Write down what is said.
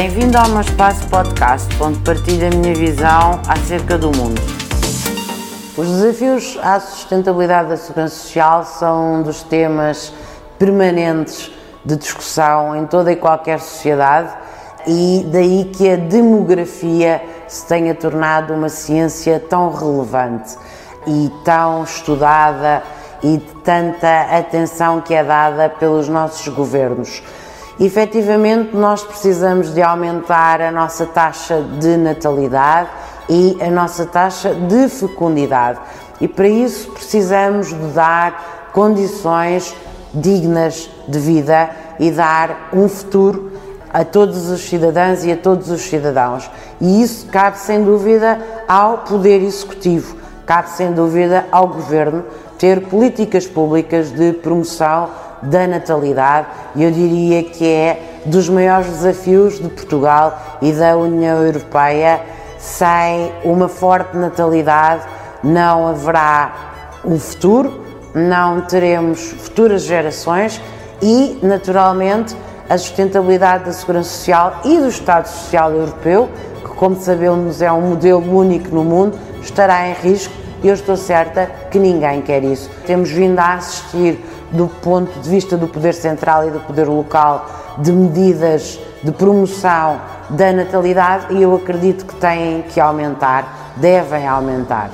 Bem-vindo ao meu espaço podcast, onde partilho a minha visão acerca do mundo. Os desafios à sustentabilidade da segurança social são um dos temas permanentes de discussão em toda e qualquer sociedade e daí que a demografia se tenha tornado uma ciência tão relevante e tão estudada e de tanta atenção que é dada pelos nossos governos. Efetivamente, nós precisamos de aumentar a nossa taxa de natalidade e a nossa taxa de fecundidade. E para isso precisamos de dar condições dignas de vida e dar um futuro a todos os cidadãos e a todos os cidadãos. E isso cabe sem dúvida ao Poder Executivo, cabe sem dúvida ao Governo ter políticas públicas de promoção da natalidade e eu diria que é dos maiores desafios de Portugal e da União Europeia. Sem uma forte natalidade não haverá um futuro, não teremos futuras gerações e, naturalmente, a sustentabilidade da segurança social e do Estado Social Europeu, que, como sabemos, é um modelo único no mundo, estará em risco e eu estou certa que ninguém quer isso. Temos vindo a assistir, do ponto de vista do poder central e do poder local, de medidas de promoção da natalidade e eu acredito que têm que aumentar, devem aumentar.